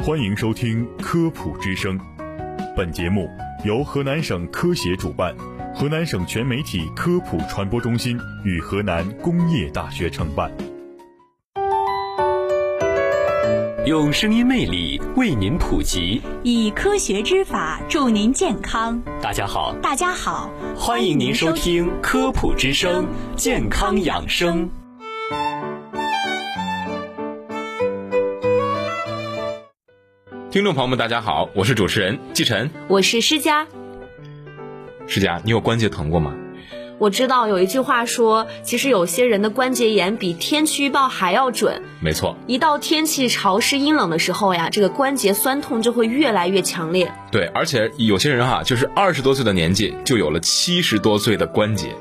欢迎收听《科普之声》，本节目由河南省科协主办，河南省全媒体科普传播中心与河南工业大学承办。用声音魅力为您普及，以科学之法助您健康。大家好，大家好，欢迎您收听《科普之声》健康养生。听众朋友们，大家好，我是主持人季晨，我是施佳。施佳，你有关节疼过吗？我知道有一句话说，其实有些人的关节炎比天气预报还要准。没错，一到天气潮湿阴冷的时候呀，这个关节酸痛就会越来越强烈。对，而且有些人哈，就是二十多岁的年纪就有了七十多岁的关节，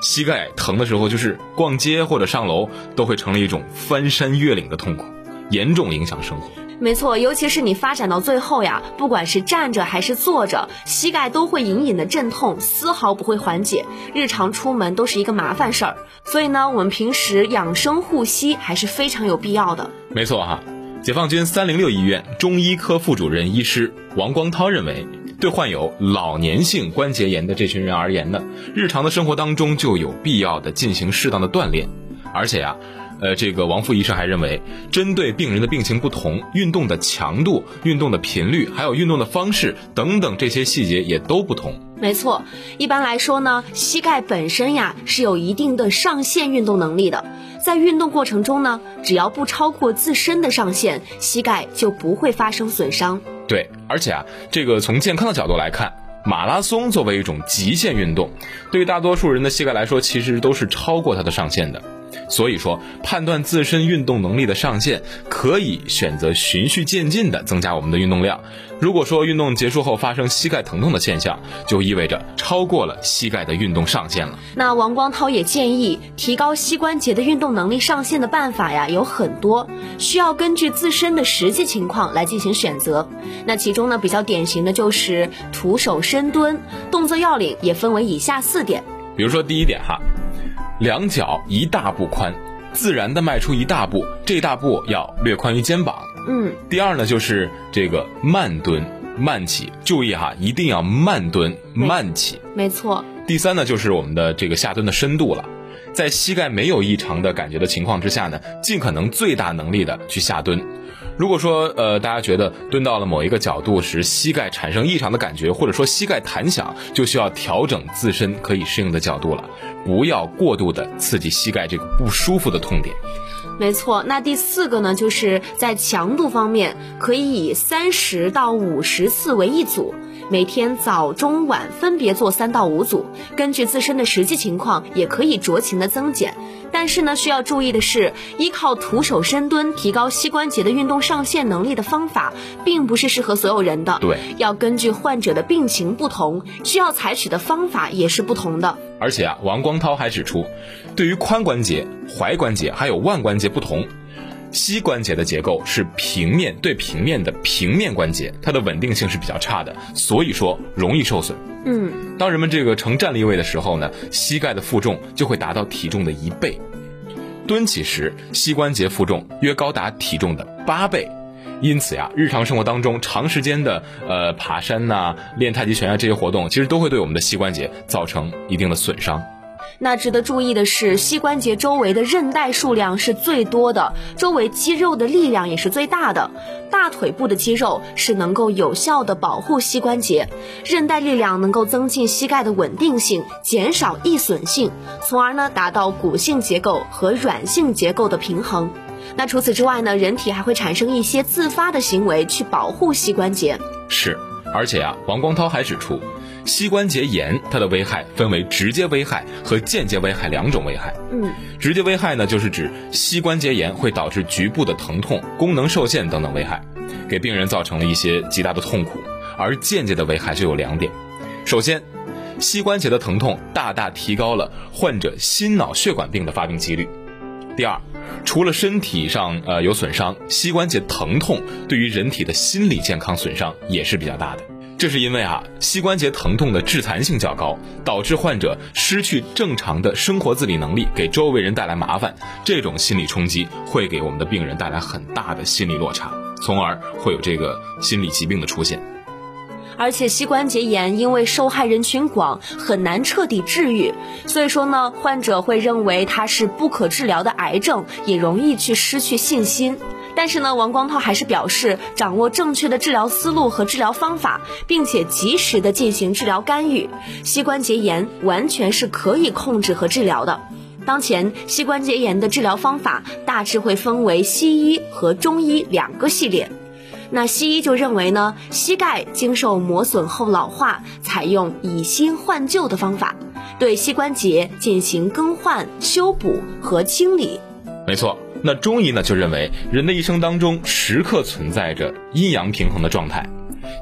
膝盖疼的时候，就是逛街或者上楼都会成了一种翻山越岭的痛苦，严重影响生活。没错，尤其是你发展到最后呀，不管是站着还是坐着，膝盖都会隐隐的阵痛，丝毫不会缓解，日常出门都是一个麻烦事儿。所以呢，我们平时养生护膝还是非常有必要的。没错哈，解放军三零六医院中医科副主任医师王光涛认为，对患有老年性关节炎的这群人而言呢，日常的生活当中就有必要的进行适当的锻炼，而且呀。呃，这个王副医生还认为，针对病人的病情不同，运动的强度、运动的频率，还有运动的方式等等这些细节也都不同。没错，一般来说呢，膝盖本身呀是有一定的上限运动能力的，在运动过程中呢，只要不超过自身的上限，膝盖就不会发生损伤。对，而且啊，这个从健康的角度来看，马拉松作为一种极限运动，对于大多数人的膝盖来说，其实都是超过它的上限的。所以说，判断自身运动能力的上限，可以选择循序渐进的增加我们的运动量。如果说运动结束后发生膝盖疼痛的现象，就意味着超过了膝盖的运动上限了。那王光涛也建议，提高膝关节的运动能力上限的办法呀有很多，需要根据自身的实际情况来进行选择。那其中呢，比较典型的就是徒手深蹲，动作要领也分为以下四点。比如说第一点哈。两脚一大步宽，自然的迈出一大步，这一大步要略宽于肩膀。嗯。第二呢，就是这个慢蹲慢起，注意哈，一定要慢蹲慢起。没错。第三呢，就是我们的这个下蹲的深度了，在膝盖没有异常的感觉的情况之下呢，尽可能最大能力的去下蹲。如果说呃大家觉得蹲到了某一个角度时膝盖产生异常的感觉，或者说膝盖弹响，就需要调整自身可以适应的角度了，不要过度的刺激膝盖这个不舒服的痛点。没错，那第四个呢，就是在强度方面，可以以三十到五十次为一组。每天早中晚分别做三到五组，根据自身的实际情况，也可以酌情的增减。但是呢，需要注意的是，依靠徒手深蹲提高膝关节的运动上限能力的方法，并不是适合所有人的。对，要根据患者的病情不同，需要采取的方法也是不同的。而且啊，王光涛还指出，对于髋关节、踝关节还有腕关节不同。膝关节的结构是平面对平面的平面关节，它的稳定性是比较差的，所以说容易受损。嗯，当人们这个呈站立位的时候呢，膝盖的负重就会达到体重的一倍；蹲起时，膝关节负重约高达体重的八倍。因此呀，日常生活当中长时间的呃爬山呐、练太极拳啊这些活动，其实都会对我们的膝关节造成一定的损伤。那值得注意的是，膝关节周围的韧带数量是最多的，周围肌肉的力量也是最大的。大腿部的肌肉是能够有效的保护膝关节，韧带力量能够增进膝盖的稳定性，减少易损性，从而呢达到骨性结构和软性结构的平衡。那除此之外呢，人体还会产生一些自发的行为去保护膝关节。是，而且啊，王光涛还指出。膝关节炎，它的危害分为直接危害和间接危害两种危害。嗯，直接危害呢，就是指膝关节炎会导致局部的疼痛、功能受限等等危害，给病人造成了一些极大的痛苦。而间接的危害就有两点：首先，膝关节的疼痛大大提高了患者心脑血管病的发病几率；第二，除了身体上呃有损伤，膝关节疼痛对于人体的心理健康损伤也是比较大的。这是因为啊，膝关节疼痛的致残性较高，导致患者失去正常的生活自理能力，给周围人带来麻烦。这种心理冲击会给我们的病人带来很大的心理落差。从而会有这个心理疾病的出现。而且膝关节炎因为受害人群广，很难彻底治愈，所以说呢，患者会认为它是不可治疗的癌症，也容易去失去信心。但是呢，王光涛还是表示，掌握正确的治疗思路和治疗方法，并且及时的进行治疗干预，膝关节炎完全是可以控制和治疗的。当前膝关节炎的治疗方法大致会分为西医和中医两个系列。那西医就认为呢，膝盖经受磨损后老化，采用以新换旧的方法，对膝关节进行更换、修补和清理。没错。那中医呢，就认为人的一生当中时刻存在着阴阳平衡的状态，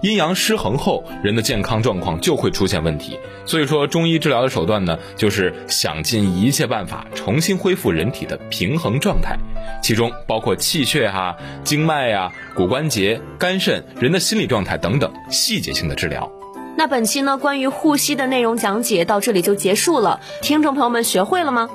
阴阳失衡后，人的健康状况就会出现问题。所以说，中医治疗的手段呢，就是想尽一切办法重新恢复人体的平衡状态，其中包括气血哈、经脉呀、骨关节、肝肾、人的心理状态等等细节性的治疗。那本期呢，关于护膝的内容讲解到这里就结束了，听众朋友们学会了吗？